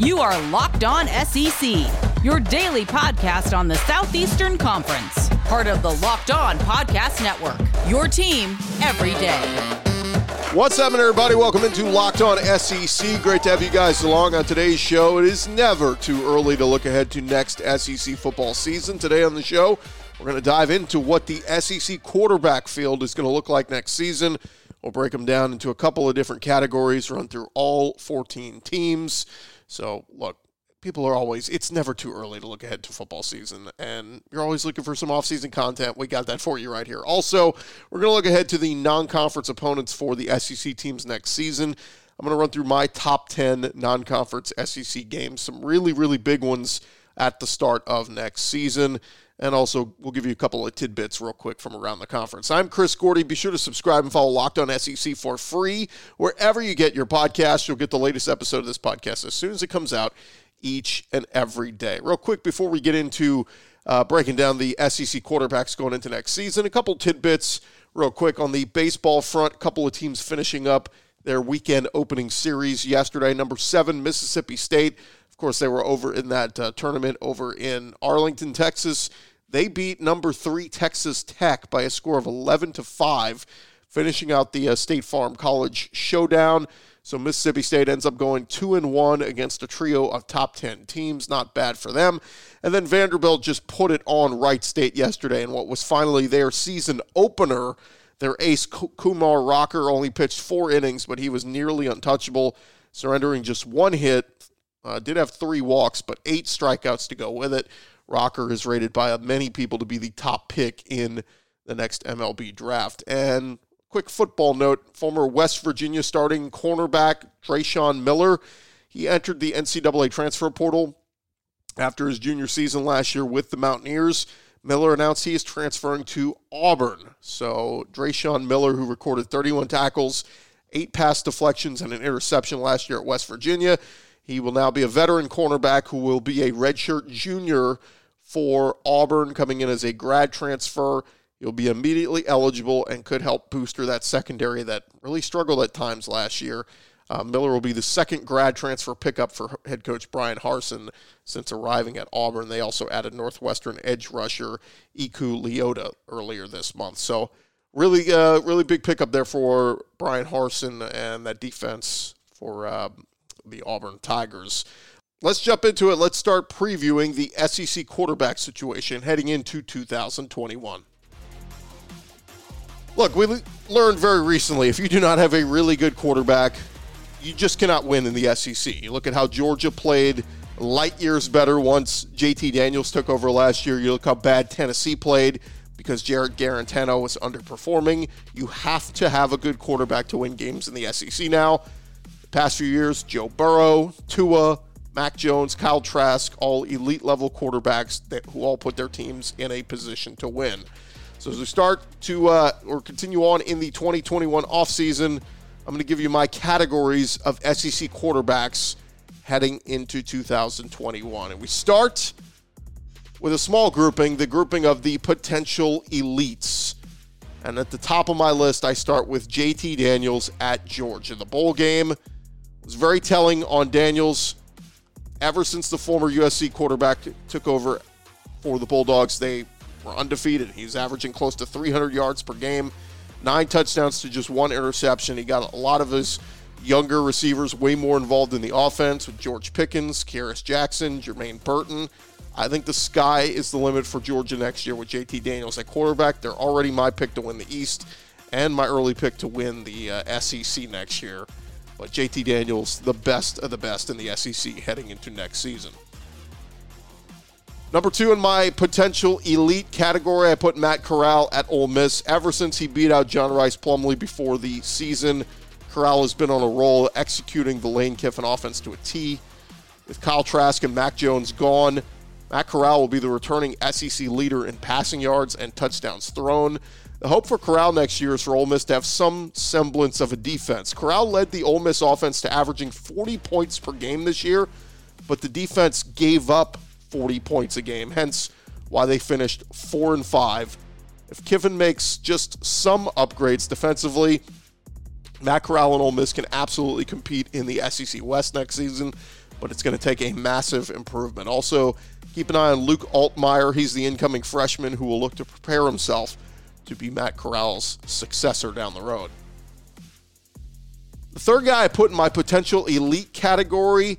You are Locked On SEC, your daily podcast on the Southeastern Conference, part of the Locked On Podcast Network. Your team every day. What's up, everybody? Welcome into Locked On SEC. Great to have you guys along on today's show. It is never too early to look ahead to next SEC football season. Today on the show, we're going to dive into what the SEC quarterback field is going to look like next season. We'll break them down into a couple of different categories, run through all 14 teams. So, look, people are always, it's never too early to look ahead to football season. And you're always looking for some offseason content. We got that for you right here. Also, we're going to look ahead to the non conference opponents for the SEC teams next season. I'm going to run through my top 10 non conference SEC games, some really, really big ones at the start of next season. And also, we'll give you a couple of tidbits real quick from around the conference. I'm Chris Gordy. Be sure to subscribe and follow Locked On SEC for free wherever you get your podcast. You'll get the latest episode of this podcast as soon as it comes out each and every day. Real quick, before we get into uh, breaking down the SEC quarterbacks going into next season, a couple tidbits real quick on the baseball front. A couple of teams finishing up their weekend opening series yesterday. Number seven, Mississippi State. Of course, they were over in that uh, tournament over in Arlington, Texas. They beat number three Texas Tech by a score of 11 to 5, finishing out the uh, State Farm College showdown. So Mississippi State ends up going 2 and 1 against a trio of top 10 teams. Not bad for them. And then Vanderbilt just put it on Wright State yesterday in what was finally their season opener. Their ace Kumar Rocker only pitched four innings, but he was nearly untouchable, surrendering just one hit. Uh, did have three walks, but eight strikeouts to go with it. Rocker is rated by many people to be the top pick in the next MLB draft. And quick football note former West Virginia starting cornerback Dreshun Miller. He entered the NCAA transfer portal after his junior season last year with the Mountaineers. Miller announced he is transferring to Auburn. So Dreshun Miller, who recorded 31 tackles, eight pass deflections, and an interception last year at West Virginia, he will now be a veteran cornerback who will be a redshirt junior for Auburn coming in as a grad transfer. You'll be immediately eligible and could help booster that secondary that really struggled at times last year. Uh, Miller will be the second grad transfer pickup for head coach Brian Harsin since arriving at Auburn. They also added Northwestern edge rusher Eku Leota earlier this month. So, really, uh, really big pickup there for Brian Harsin and that defense for uh, the Auburn Tigers. Let's jump into it. Let's start previewing the SEC quarterback situation heading into 2021. Look, we learned very recently if you do not have a really good quarterback, you just cannot win in the SEC. You look at how Georgia played light years better once JT Daniels took over last year. You look how bad Tennessee played because Jarrett Guarantano was underperforming. You have to have a good quarterback to win games in the SEC now. The past few years, Joe Burrow, Tua, Mac Jones, Kyle Trask, all elite level quarterbacks that, who all put their teams in a position to win. So as we start to uh, or continue on in the 2021 offseason, I'm going to give you my categories of SEC quarterbacks heading into 2021. And we start with a small grouping, the grouping of the potential elites. And at the top of my list, I start with JT Daniels at Georgia. The bowl game was very telling on Daniels ever since the former USC quarterback took over for the Bulldogs, they were undefeated. He's averaging close to 300 yards per game, nine touchdowns to just one interception. He got a lot of his younger receivers way more involved in the offense with George Pickens, Kearis Jackson, Jermaine Burton. I think the sky is the limit for Georgia next year with JT Daniels at quarterback. They're already my pick to win the East and my early pick to win the uh, SEC next year. But JT Daniels, the best of the best in the SEC heading into next season. Number two in my potential elite category, I put Matt Corral at Ole Miss. Ever since he beat out John Rice Plumlee before the season, Corral has been on a roll, executing the Lane Kiffin offense to a T. With Kyle Trask and Mac Jones gone, Matt Corral will be the returning SEC leader in passing yards and touchdowns thrown. The hope for Corral next year is for Ole Miss to have some semblance of a defense. Corral led the Ole Miss offense to averaging 40 points per game this year, but the defense gave up 40 points a game, hence why they finished 4 and 5. If Kiffin makes just some upgrades defensively, Matt Corral and Ole Miss can absolutely compete in the SEC West next season. but it's going to take a massive improvement. Also, keep an eye on Luke Altmyer. He's the incoming freshman who will look to prepare himself to be Matt Corral's successor down the road. The third guy I put in my potential elite category,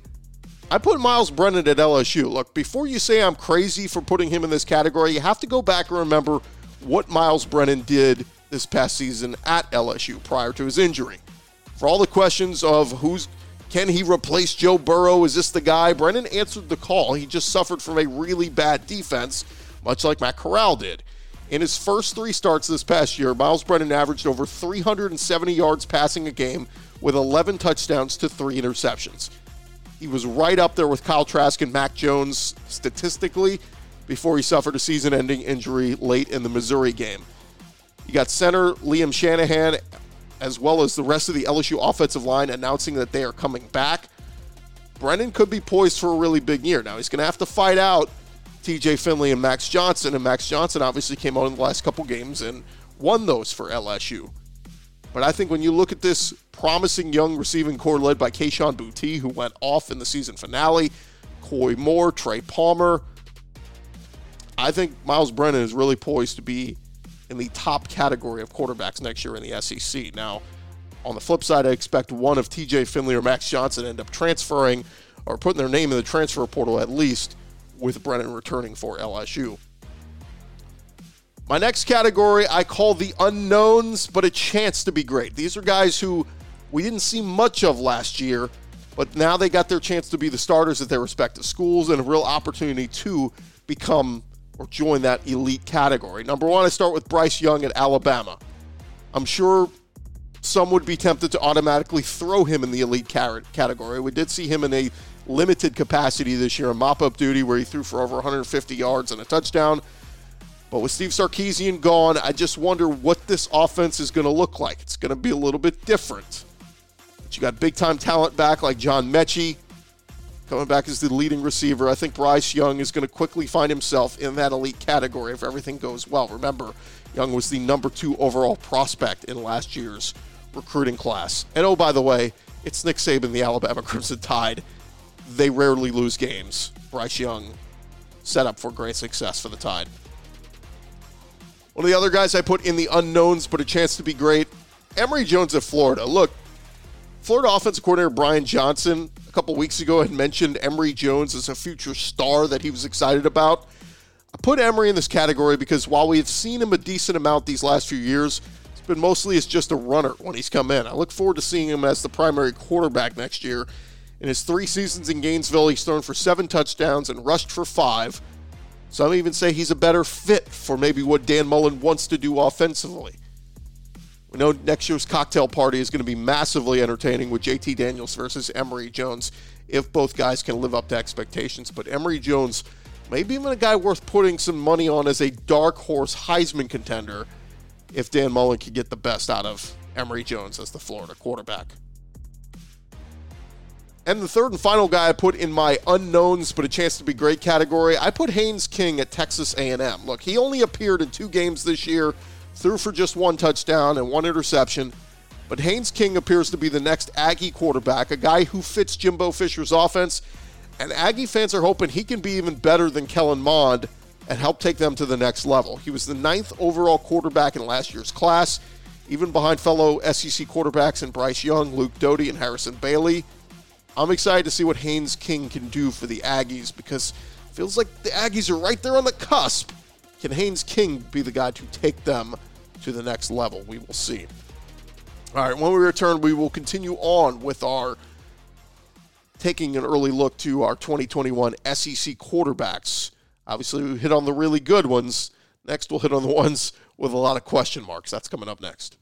I put Myles Brennan at LSU. Look, before you say I'm crazy for putting him in this category, you have to go back and remember what Myles Brennan did this past season at LSU prior to his injury. For all the questions of who's can he replace Joe Burrow? Is this the guy? Brennan answered the call. He just suffered from a really bad defense, much like Matt Corral did. In his first three starts this past year, Myles Brennan averaged over 370 yards passing a game with 11 touchdowns to three interceptions. He was right up there with Kyle Trask and Mac Jones statistically before he suffered a season ending injury late in the Missouri game. You got center Liam Shanahan as well as the rest of the LSU offensive line announcing that they are coming back. Brennan could be poised for a really big year. Now he's going to have to fight out TJ Finley and Max Johnson, and Max Johnson obviously came out in the last couple games and won those for LSU. But I think when you look at this promising young receiving core led by Kayshon Boutte, who went off in the season finale, Koy Moore, Trey Palmer, I think Myles Brennan is really poised to be in the top category of quarterbacks next year in the SEC. Now, on the flip side, I expect one of TJ Finley or Max Johnson end up transferring or putting their name in the transfer portal at least, with Brennan returning for LSU. My next category I call the unknowns, but a chance to be great. These are guys who we didn't see much of last year, but now they got their chance to be the starters at their respective schools and a real opportunity to become or join that elite category. Number one, I start with Bryce Young at Alabama. I'm sure some would be tempted to automatically throw him in the elite category. We did see him in a limited capacity this year in mop up duty where he threw for over 150 yards and a touchdown. But with Steve Sarkisian gone, I just wonder what this offense is going to look like. It's going to be a little bit different. But you got big time talent back like John Metchie, coming back as the leading receiver. I think Bryce Young is going to quickly find himself in that elite category if everything goes well. Remember, Young was the number two overall prospect in last year's recruiting class. And oh, by the way, it's Nick Saban, the Alabama Crimson Tide. They rarely lose games. Bryce Young set up for great success for the Tide. One of the other guys I put in the unknowns, but a chance to be great, Emory Jones at Florida. Look, Florida offensive coordinator Brian Johnson a couple weeks ago had mentioned Emory Jones as a future star that he was excited about. I put Emory in this category because while we've seen him a decent amount these last few years, it's been mostly as just a runner when he's come in. I look forward to seeing him as the primary quarterback next year. In his three seasons in Gainesville, he's thrown for seven touchdowns and rushed for five. Some even say he's a better fit for maybe what Dan Mullen wants to do offensively. We know next year's cocktail party is going to be massively entertaining with JT Daniels versus Emory Jones if both guys can live up to expectations. But Emory Jones, maybe even a guy worth putting some money on as a dark horse Heisman contender if Dan Mullen can get the best out of Emory Jones as the Florida quarterback. And the third and final guy I put in my unknowns but a chance to be great category, I put Haynes King at Texas A&M. Look, he only appeared in two games this year threw for just one touchdown and one interception. But Haynes King appears to be the next Aggie quarterback, a guy who fits Jimbo Fisher's offense. And Aggie fans are hoping he can be even better than Kellen Mond and help take them to the next level. He was the ninth overall quarterback in last year's class, even behind fellow SEC quarterbacks in Bryce Young, Luke Doty, and Harrison Bailey. I'm excited to see what Haynes King can do for the Aggies because feels like the Aggies are right there on the cusp can Haynes King be the guy to take them to the next level? We will see. All right, when we return, we will continue on with our taking an early look to our 2021 SEC quarterbacks. Obviously, we hit on the really good ones. Next, we'll hit on the ones with a lot of question marks. That's coming up next.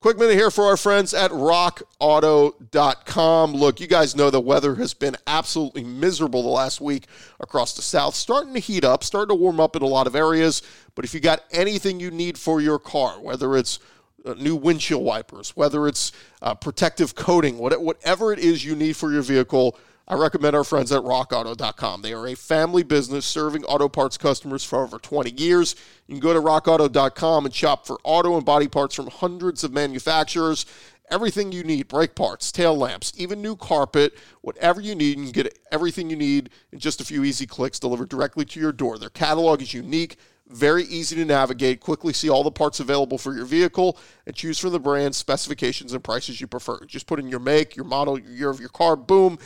Quick minute here for our friends at rockauto.com. Look, you guys know the weather has been absolutely miserable the last week across the south. Starting to heat up, starting to warm up in a lot of areas. But if you got anything you need for your car, whether it's uh, new windshield wipers, whether it's uh, protective coating, whatever it is you need for your vehicle, I recommend our friends at rockauto.com. They are a family business serving auto parts customers for over 20 years. You can go to rockauto.com and shop for auto and body parts from hundreds of manufacturers. everything you need brake parts, tail lamps, even new carpet, whatever you need. You can get everything you need in just a few easy clicks delivered directly to your door. Their catalog is unique, very easy to navigate. Quickly see all the parts available for your vehicle and choose from the brand, specifications, and prices you prefer. Just put in your make, your model, your year of your car, boom,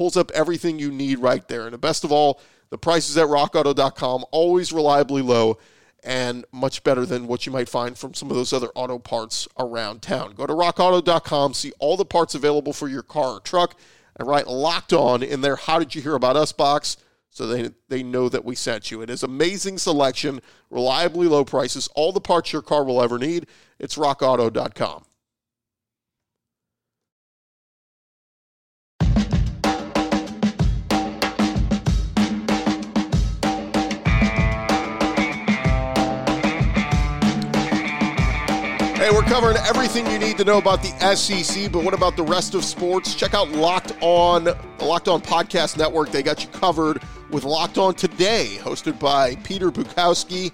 pulls up everything you need right there. And the best of all, the prices at rockauto.com always reliably low and much better than what you might find from some of those other auto parts around town. Go to rockauto.com, see all the parts available for your car or truck, and write locked on in there. How did you hear about us box? So they, they know that we sent you. It is amazing selection, reliably low prices, all the parts your car will ever need. It's rockauto.com. covering everything you need to know about the SEC, but what about the rest of sports? Check out Locked On, the Locked On Podcast Network. They got you covered with Locked On Today, hosted by Peter Bukowski.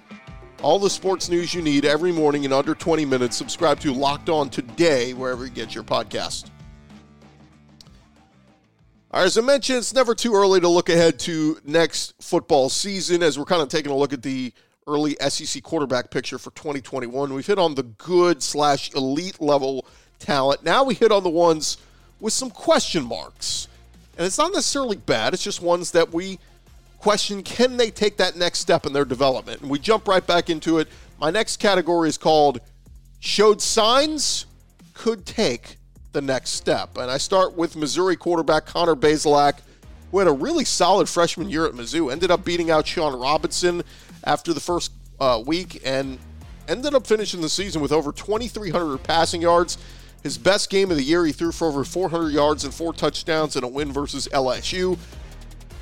All the sports news you need every morning in under 20 minutes. Subscribe to Locked On Today, wherever you get your podcast. As I mentioned, it's never too early to look ahead to next football season as we're kind of taking a look at the early SEC quarterback picture for 2021. We've hit on the good slash elite level talent. Now we hit on the ones with some question marks. And it's not necessarily bad, it's just ones that we question can they take that next step in their development? And we jump right back into it. My next category is called Showed Signs Could Take the Next Step. And I start with Missouri quarterback Connor Bazelak, who had a really solid freshman year at Mizzou, ended up beating out Shawn Robinson after the first uh, week and ended up finishing the season with over 2,300 passing yards. His best game of the year, he threw for over 400 yards and four touchdowns in a win versus LSU.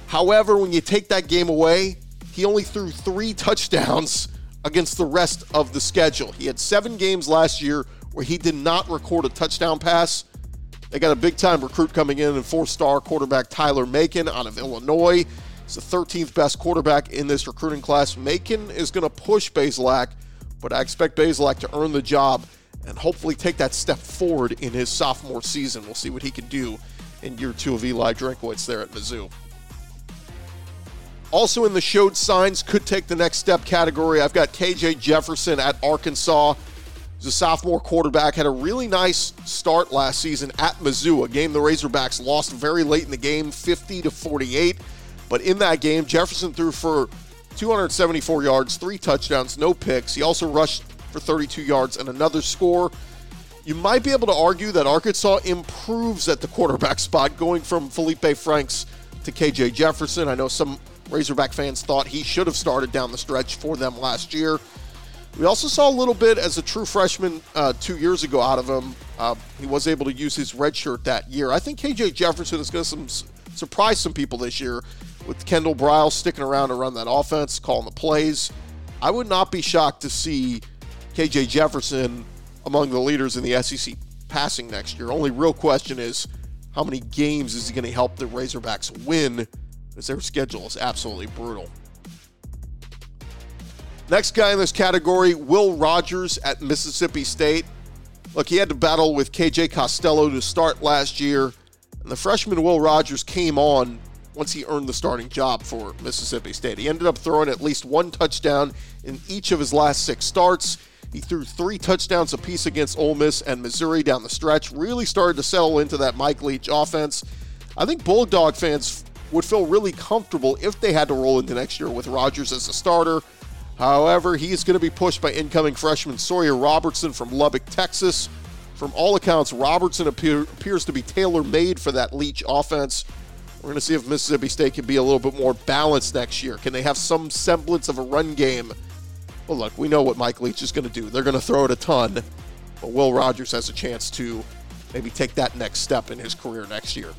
However, when you take that game away, he only threw three touchdowns against the rest of the schedule. He had seven games last year where he did not record a touchdown pass. They got a big time recruit coming in and four star quarterback Tyler Macon out of Illinois. He's the 13th best quarterback in this recruiting class. Macon is going to push Bazelak, but I expect Bazelak to earn the job and hopefully take that step forward in his sophomore season. We'll see what he can do in year two of Eli Drinkwitz there at Mizzou. Also in the showed signs could take the next step category. I've got KJ Jefferson at Arkansas. He's a sophomore quarterback, had a really nice start last season at Mizzou, a game the Razorbacks lost very late in the game, 50 to 48. But in that game, Jefferson threw for 274 yards, three touchdowns, no picks. He also rushed for 32 yards and another score. You might be able to argue that Arkansas improves at the quarterback spot, going from Felipe Franks to KJ Jefferson. I know some Razorback fans thought he should have started down the stretch for them last year. We also saw a little bit as a true freshman uh, two years ago out of him. Uh, he was able to use his red shirt that year. I think KJ Jefferson is going to surprise some people this year with Kendall Briles sticking around to run that offense, calling the plays. I would not be shocked to see KJ Jefferson among the leaders in the SEC passing next year. Only real question is how many games is he going to help the Razorbacks win as their schedule is absolutely brutal. Next guy in this category, Will Rogers at Mississippi State. Look, he had to battle with KJ Costello to start last year, and the freshman Will Rogers came on once he earned the starting job for Mississippi State. He ended up throwing at least one touchdown in each of his last six starts. He threw three touchdowns apiece against Ole Miss and Missouri down the stretch. Really started to settle into that Mike Leach offense. I think Bulldog fans would feel really comfortable if they had to roll into next year with Rogers as a starter. However, he is going to be pushed by incoming freshman Sawyer Robertson from Lubbock, Texas. From all accounts, Robertson appear, appears to be tailor made for that Leach offense. We're going to see if Mississippi State can be a little bit more balanced next year. Can they have some semblance of a run game? Well, look, we know what Mike Leach is going to do. They're going to throw it a ton, but Will Rogers has a chance to maybe take that next step in his career next year.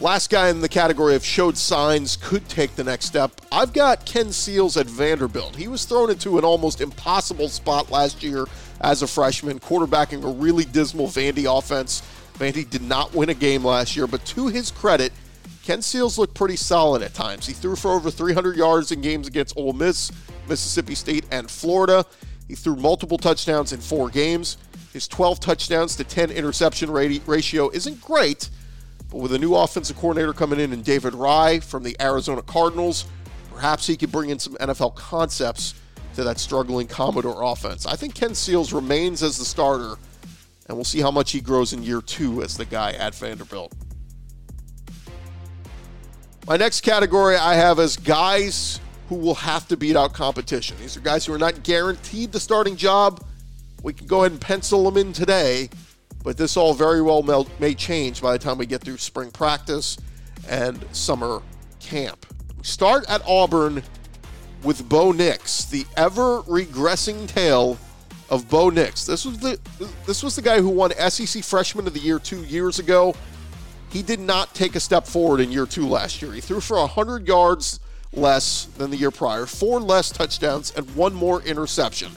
Last guy in the category of showed signs could take the next step. I've got Ken Seals at Vanderbilt. He was thrown into an almost impossible spot last year as a freshman, quarterbacking a really dismal Vandy offense Vandy did not win a game last year, but to his credit, Ken Seals looked pretty solid at times. He threw for over 300 yards in games against Ole Miss, Mississippi State, and Florida. He threw multiple touchdowns in four games. His 12 touchdowns to 10 interception ratio isn't great, but with a new offensive coordinator coming in and David Raih from the Arizona Cardinals, perhaps he could bring in some NFL concepts to that struggling Commodore offense. I think Ken Seals remains as the starter, and we'll see how much he grows in year two as the guy at Vanderbilt. My next category I have is guys who will have to beat out competition. These are guys who are not guaranteed the starting job. We can go ahead and pencil them in today, but this all very well may change by the time we get through spring practice and summer camp. We start at Auburn with Bo Nix, the ever regressing tale of Bo Nix. This was the this was the guy who won SEC Freshman of the Year two years ago. He did not take a step forward in year two last year. He threw for 100 yards less than the year prior, four less touchdowns, and one more interception.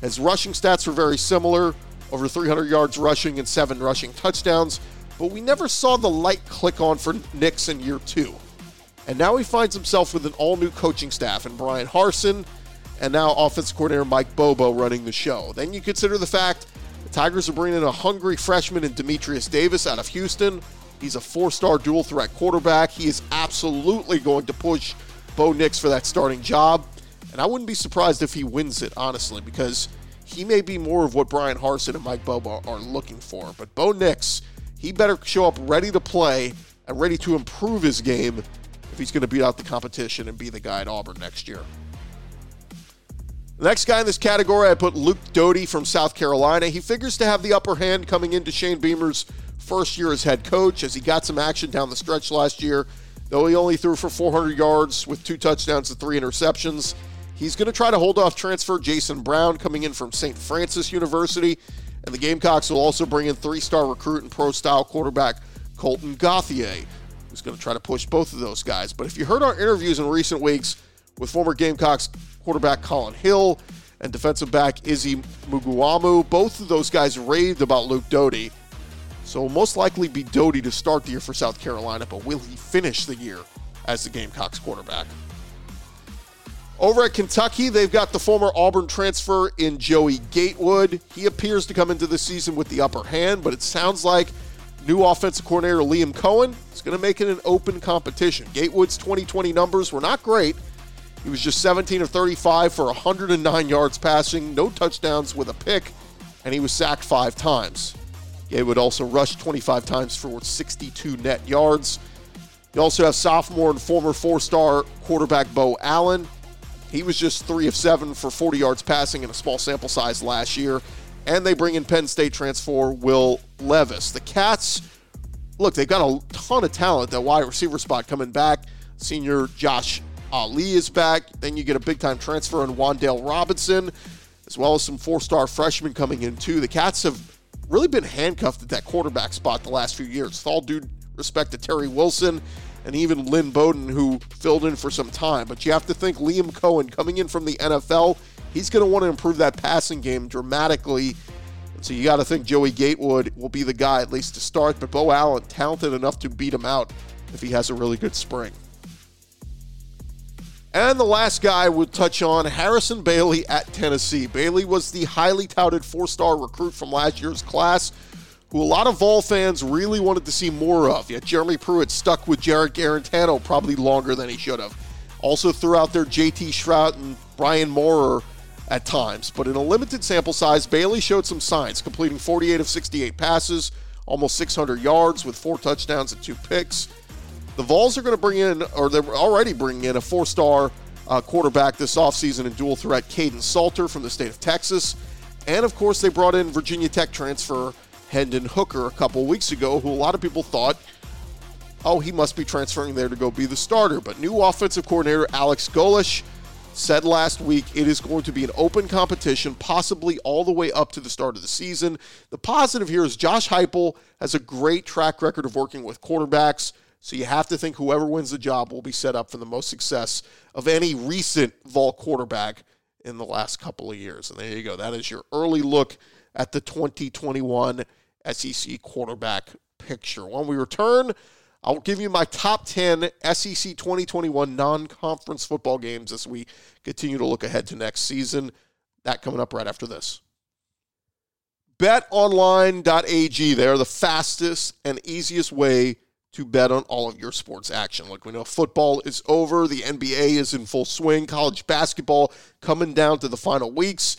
His rushing stats were very similar over 300 yards rushing and seven rushing touchdowns, but we never saw the light click on for Nix in year two. And now he finds himself with an all new coaching staff and Brian Harsin and now offensive coordinator Mike Bobo running the show. Then you consider the fact the Tigers are bringing in a hungry freshman in Dematrius Davis out of Houston. He's a four star dual threat quarterback. He is absolutely going to push Bo Nix for that starting job. And I wouldn't be surprised if he wins it, honestly, because he may be more of what Brian Harsin and Mike Bobo are looking for. But Bo Nix, he better show up ready to play and ready to improve his game if he's going to beat out the competition and be the guy at Auburn next year. The next guy in this category, I put Luke Doty from South Carolina. He figures to have the upper hand coming into Shane Beamer's first year as head coach as he got some action down the stretch last year. Though he only threw for 400 yards with two touchdowns and three interceptions, he's going to try to hold off transfer Jason Brown coming in from St. Francis University. And the Gamecocks will also bring in three star recruit and pro style quarterback Colton Gauthier, who's going to try to push both of those guys. But if you heard our interviews in recent weeks with former Gamecocks quarterback Collin Hill and defensive back Izzy Mukuamu, both of those guys raved about Luke Doty so most likely be Doty to start the year for South Carolina, but will he finish the year as the Gamecocks quarterback? Over at Kentucky, they've got the former Auburn transfer in Joey Gatewood. He appears to come into the season with the upper hand, but it sounds like new offensive coordinator Liam Coen is going to make it an open competition. Gatewood's 2020 numbers were not great. He was just 17 of 35 for 109 yards passing, no touchdowns with a pick, and he was sacked five times. Gatewood also rush 25 times for 62 net yards. You also have sophomore and former four star quarterback Beau Allen. He was just three of seven for 40 yards passing in a small sample size last year. And they bring in Penn State transfer Will Levis. The Cats, look, they've got a ton of talent. That wide receiver spot coming back. Senior Josh Ali is back. Then you get a big time transfer in Wan'Dale Robinson, as well as some four star freshmen coming in, too. The Cats have really been handcuffed at that quarterback spot the last few years. With all due respect to Terry Wilson and even Lynn Bowden, who filled in for some time. But you have to think Liam Coen coming in from the NFL, he's going to want to improve that passing game dramatically. So you got to think Joey Gatewood will be the guy at least to start. But Beau Allen, talented enough to beat him out if he has a really good spring. And the last guy we'll touch on Harrison Bailey at Tennessee. Bailey was the highly touted four star recruit from last year's class, who a lot of Vol fans really wanted to see more of. Yet Jeremy Pruitt stuck with Jarrett Guarantano probably longer than he should have. Also threw out there JT Shrout and Brian Maurer at times. But in a limited sample size, Bailey showed some signs, completing 48 of 68 passes, almost 600 yards with four touchdowns and two picks. The Vols are going to bring in, or they're already bringing in, a four star uh, quarterback this offseason in dual threat, Kaidon Salter from the state of Texas. And of course, they brought in Virginia Tech transfer Hendon Hooker a couple weeks ago, who a lot of people thought, oh, he must be transferring there to go be the starter. But new offensive coordinator Alex Golesh said last week it is going to be an open competition, possibly all the way up to the start of the season. The positive here is Josh Heupel has a great track record of working with quarterbacks. So you have to think whoever wins the job will be set up for the most success of any recent Vol quarterback in the last couple of years. And there you go. That is your early look at the 2021 SEC quarterback picture. When we return, I'll give you my top 10 SEC 2021 non conference football games as we continue to look ahead to next season. That coming up right after this. betonline.ag. They are the fastest and easiest way to bet on all of your sports action. Like we know football is over, the NBA is in full swing, college basketball coming down to the final weeks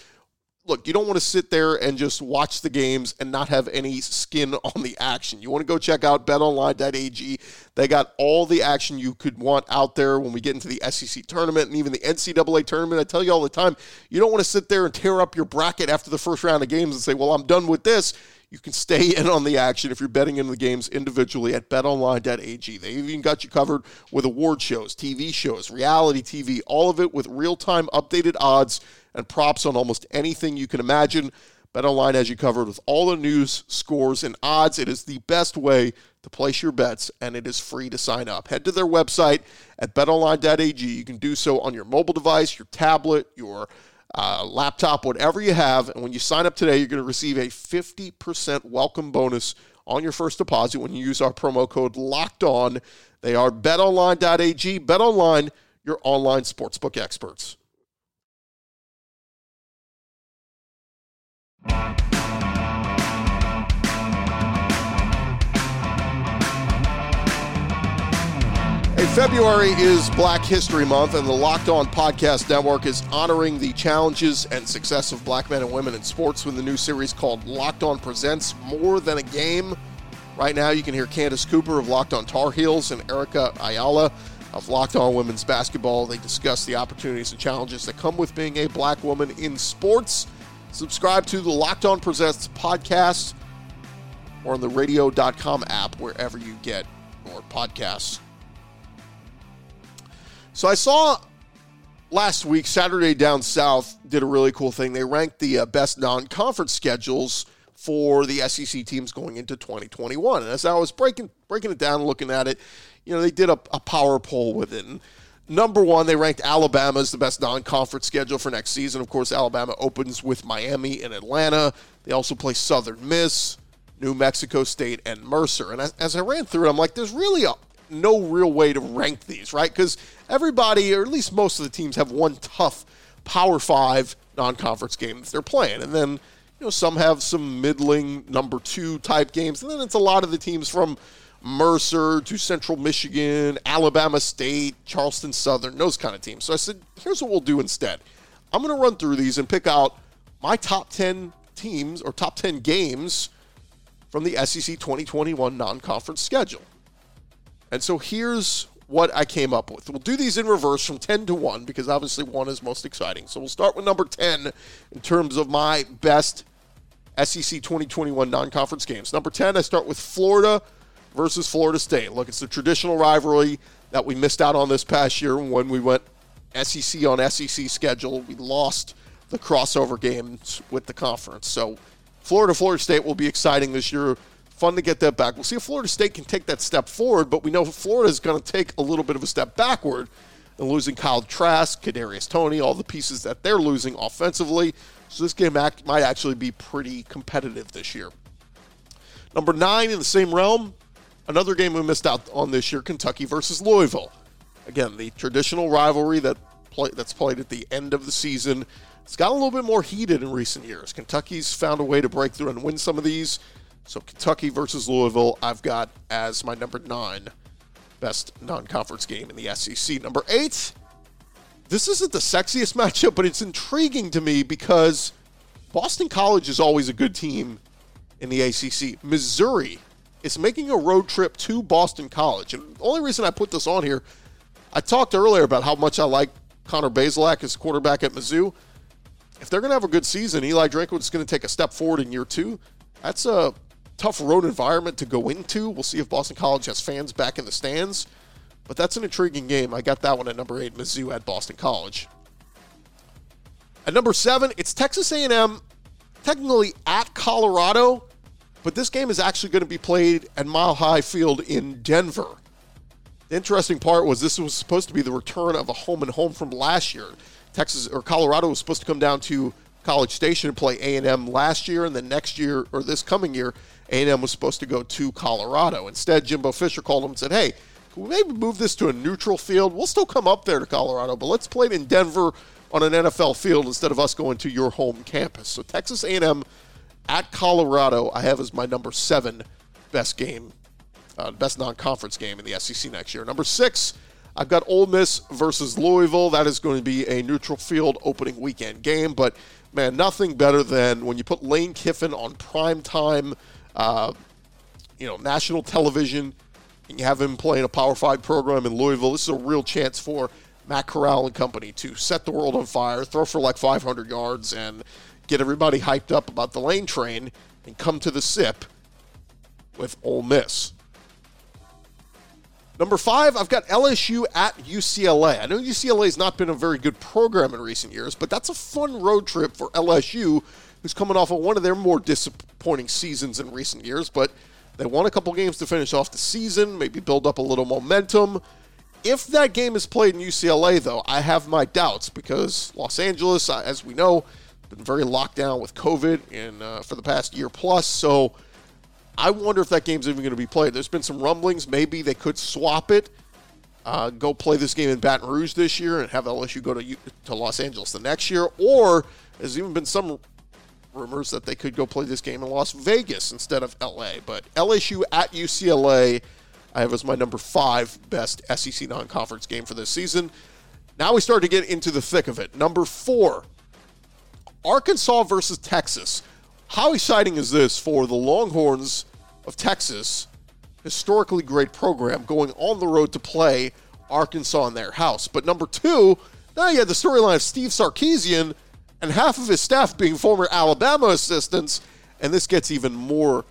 look, you don't want to sit there and just watch the games and not have any skin on the action. You want to go check out betonline.ag. They got all the action you could want out there when we get into the SEC tournament and even the NCAA tournament. I tell you all the time, you don't want to sit there and tear up your bracket after the first round of games and say, well, I'm done with this. You can stay in on the action if you're betting into the games individually at betonline.ag. They even got you covered with award shows, TV shows, reality TV, all of it with real time updated odds and props on almost anything you can imagine. BetOnline has you covered with all the news, scores, and odds. It is the best way to place your bets, and it is free to sign up. Head to their website at betonline.ag. You can do so on your mobile device, your tablet, your uh, laptop, whatever you have. And when you sign up today, you're going to receive a 50% welcome bonus on your first deposit when you use our promo code LOCKED ON. They are betonline.ag. BetOnline, your online sportsbook experts. Hey, February is Black History Month, and the Locked On Podcast Network is honoring the challenges and success of black men and women in sports with a new series called Locked On Presents More Than a Game. Right now, you can hear Candace Cooper of Locked On Tar Heels and Erica Ayala of Locked On Women's Basketball. They discuss the opportunities and challenges that come with being a black woman in sports. Subscribe to the Locked On Presents podcast or on the radio.com app wherever you get your podcasts. So I saw last week, Saturday Down South did a really cool thing. They ranked the uh, best non conference schedules for the SEC teams going into 2021. And as I was breaking breaking it down looking at it, you know, they did a, a power poll with it. And number one, they ranked Alabama as the best non conference schedule for next season. Of course, Alabama opens with Miami and Atlanta. They also play Southern Miss, New Mexico State, and Mercer. And as, as I ran through it, I'm like, there's really a, no real way to rank these, right? Because everybody, or at least most of the teams, have one tough Power Five non-conference game that they're playing, and then you know some have some middling number two type games, and then it's a lot of the teams from Mercer to Central Michigan, Alabama State, Charleston Southern, those kind of teams. So I said, here's what we'll do instead. I'm going to run through these and pick out my top 10 teams or top 10 games from the SEC 2021 non conference schedule. And so here's what I came up with. We'll do these in reverse from 10 to 1 because obviously 1 is most exciting. So we'll start with number 10 in terms of my best SEC 2021 non conference games. Number 10, I start with Florida versus Florida State. Look, it's the traditional rivalry that we missed out on this past year when we went SEC on SEC schedule. We lost the crossover games with the conference. So Florida, Florida State will be exciting this year fun to get that back. We'll see if Florida State can take that step forward, but we know Florida is going to take a little bit of a step backward and losing Kyle Trask, Kadarius Toney, all the pieces that they're losing offensively. So this game act, might actually be pretty competitive this year. Number nine in the same realm, another game we missed out on this year: Kentucky versus Louisville. Again, the traditional rivalry that play, that's played at the end of the season. It's got a little bit more heated in recent years. Kentucky's found a way to break through and win some of these. So Kentucky versus Louisville, I've got as my number nine best non-conference game in the SEC. Number eight, this isn't the sexiest matchup, but it's intriguing to me because Boston College is always a good team in the ACC. Missouri is making a road trip to Boston College. And the only reason I put this on here, I talked earlier about how much I like Connor Bazelak as quarterback at Mizzou. If they're going to have a good season, Eli Drinkwitz is going to take a step forward in year two. That's a tough road environment to go into. We'll see if Boston College has fans back in the stands. But that's an intriguing game. I got that one at number eight, Mizzou at Boston College. At number seven, it's Texas A&M, technically at Colorado, but this game is actually going to be played at Mile High Field in Denver. The interesting part was this was supposed to be the return of a home and home from last year. Texas or Colorado was supposed to come down to College Station and play A&M last year, and then next year or this coming year, A&M was supposed to go to Colorado. Instead, Jimbo Fisher called him and said, "Hey, can we maybe move this to a neutral field? We'll still come up there to Colorado, but let's play it in Denver on an NFL field instead of us going to your home campus." So Texas A&M at Colorado, I have as my number seven best game, uh, best non-conference game in the SEC next year. Number six, I've got Ole Miss versus Louisville. That is going to be a neutral field opening weekend game, but man, nothing better than when you put Lane Kiffin on prime time, uh, you know, national television, and you have him playing a Power Five program in Louisville. This is a real chance for Matt Corral and company to set the world on fire, throw for like 500 yards, and get everybody hyped up about the lane train and come to the SIP with Ole Miss. Number five, I've got LSU at UCLA. I know UCLA has not been a very good program in recent years, but that's a fun road trip for LSU, who's coming off of one of their more disappointing seasons in recent years. But they won a couple games to finish off the season, maybe build up a little momentum. If that game is played in UCLA, though, I have my doubts because Los Angeles, uh, as we know, been very locked down with COVID in uh, for the past year plus. So I wonder if that game's even going to be played. There's been some rumblings. Maybe they could swap it, uh, go play this game in Baton Rouge this year, and have LSU go to to Los Angeles the next year. Or there's even been some rumors that they could go play this game in Las Vegas instead of LA. But LSU at UCLA, I have as my number five best SEC non-conference game for this season. Now we start to get into the thick of it. Number four, Arkansas versus Texas. How exciting is this for the Longhorns of Texas? Historically great program going on the road to play Arkansas in their house. But number two, now you had the storyline of Steve Sarkisian and half of his staff being former Alabama assistants, and this gets even more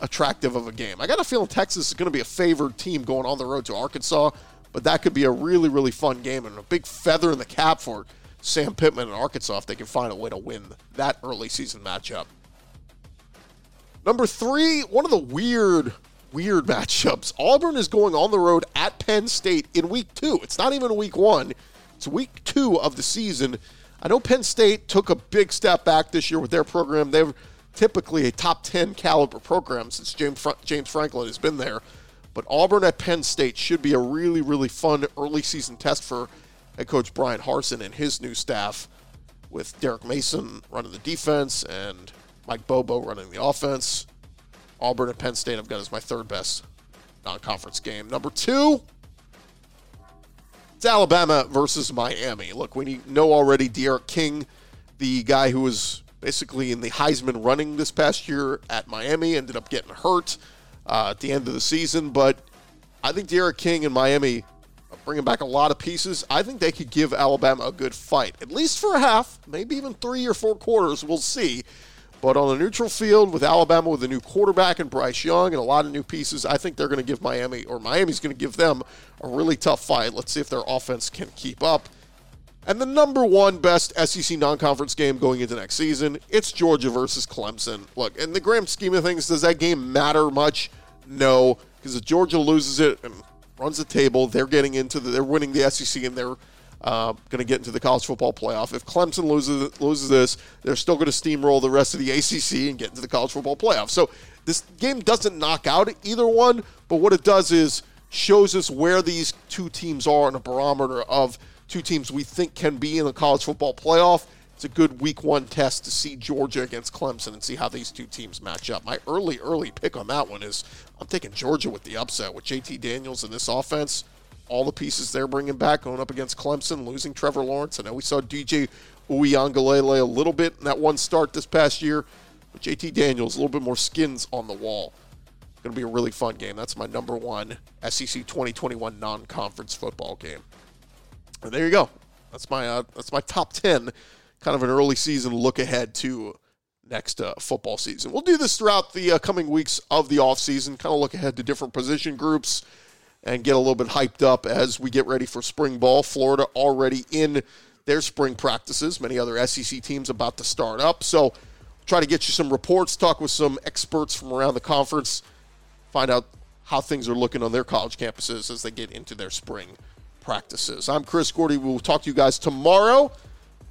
attractive of a game. I got a feeling Texas is going to be a favored team going on the road to Arkansas, but that could be a really, really fun game and a big feather in the cap for Sam Pittman and Arkansas if they can find a way to win that early season matchup. Number three, one of the weird, weird matchups. Auburn is going on the road at Penn State in week two. It's not even week one, it's week two of the season. I know Penn State took a big step back this year with their program. They're typically a top 10 caliber program since James, James Franklin has been there. But Auburn at Penn State should be a really, really fun early season test for head coach Brian Harsin and his new staff with Derek Mason running the defense and Mike Bobo running the offense. Auburn and Penn State I've got as my third best non conference game. Number two, it's Alabama versus Miami. Look, we know already D'Eriq King, the guy who was basically in the Heisman running this past year at Miami, ended up getting hurt uh, at the end of the season. But I think D'Eriq King and Miami bringing back a lot of pieces. I think they could give Alabama a good fight, at least for a half, maybe even three or four quarters. We'll see. But on a neutral field with Alabama with a new quarterback and Bryce Young and a lot of new pieces, I think they're going to give Miami, or Miami's going to give them a really tough fight. Let's see if their offense can keep up. And the number one best SEC non conference game going into next season, it's Georgia versus Clemson. Look, in the grand scheme of things, does that game matter much? No, because if Georgia loses it and runs the table, they're getting into the, they're winning the SEC and they're uh, going to get into the college football playoff. If Clemson loses loses this, they're still going to steamroll the rest of the ACC and get into the college football playoff. So this game doesn't knock out either one, but what it does is shows us where these two teams are in a barometer of two teams we think can be in the college football playoff. It's a good week one test to see Georgia against Clemson and see how these two teams match up. My early, early pick on that one is I'm taking Georgia with the upset with JT Daniels in this offense all the pieces they're bringing back going up against Clemson, losing Trevor Lawrence. I know we saw DJ Uiagalelei a little bit in that one start this past year, but JT Daniels a little bit more skins on the wall. Going to be a really fun game. That's my number one SEC 2021 non-conference football game. And there you go. That's my uh, that's my top 10 kind of an early season look ahead to next uh, football season. We'll do this throughout the uh, coming weeks of the off season. kind of look ahead to different position groups and get a little bit hyped up as we get ready for spring ball. Florida already in their spring practices. Many other SEC teams about to start up. So try to get you some reports, talk with some experts from around the conference, find out how things are looking on their college campuses as they get into their spring practices. I'm Chris Gordy. We'll talk to you guys tomorrow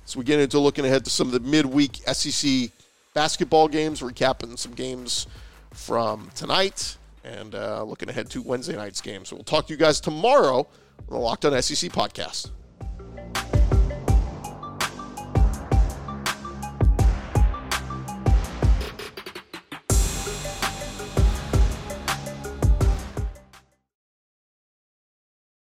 as we get into looking ahead to some of the midweek SEC basketball games, recapping some games from tonight and uh, looking ahead to Wednesday night's game. So we'll talk to you guys tomorrow on the Locked On SEC podcast.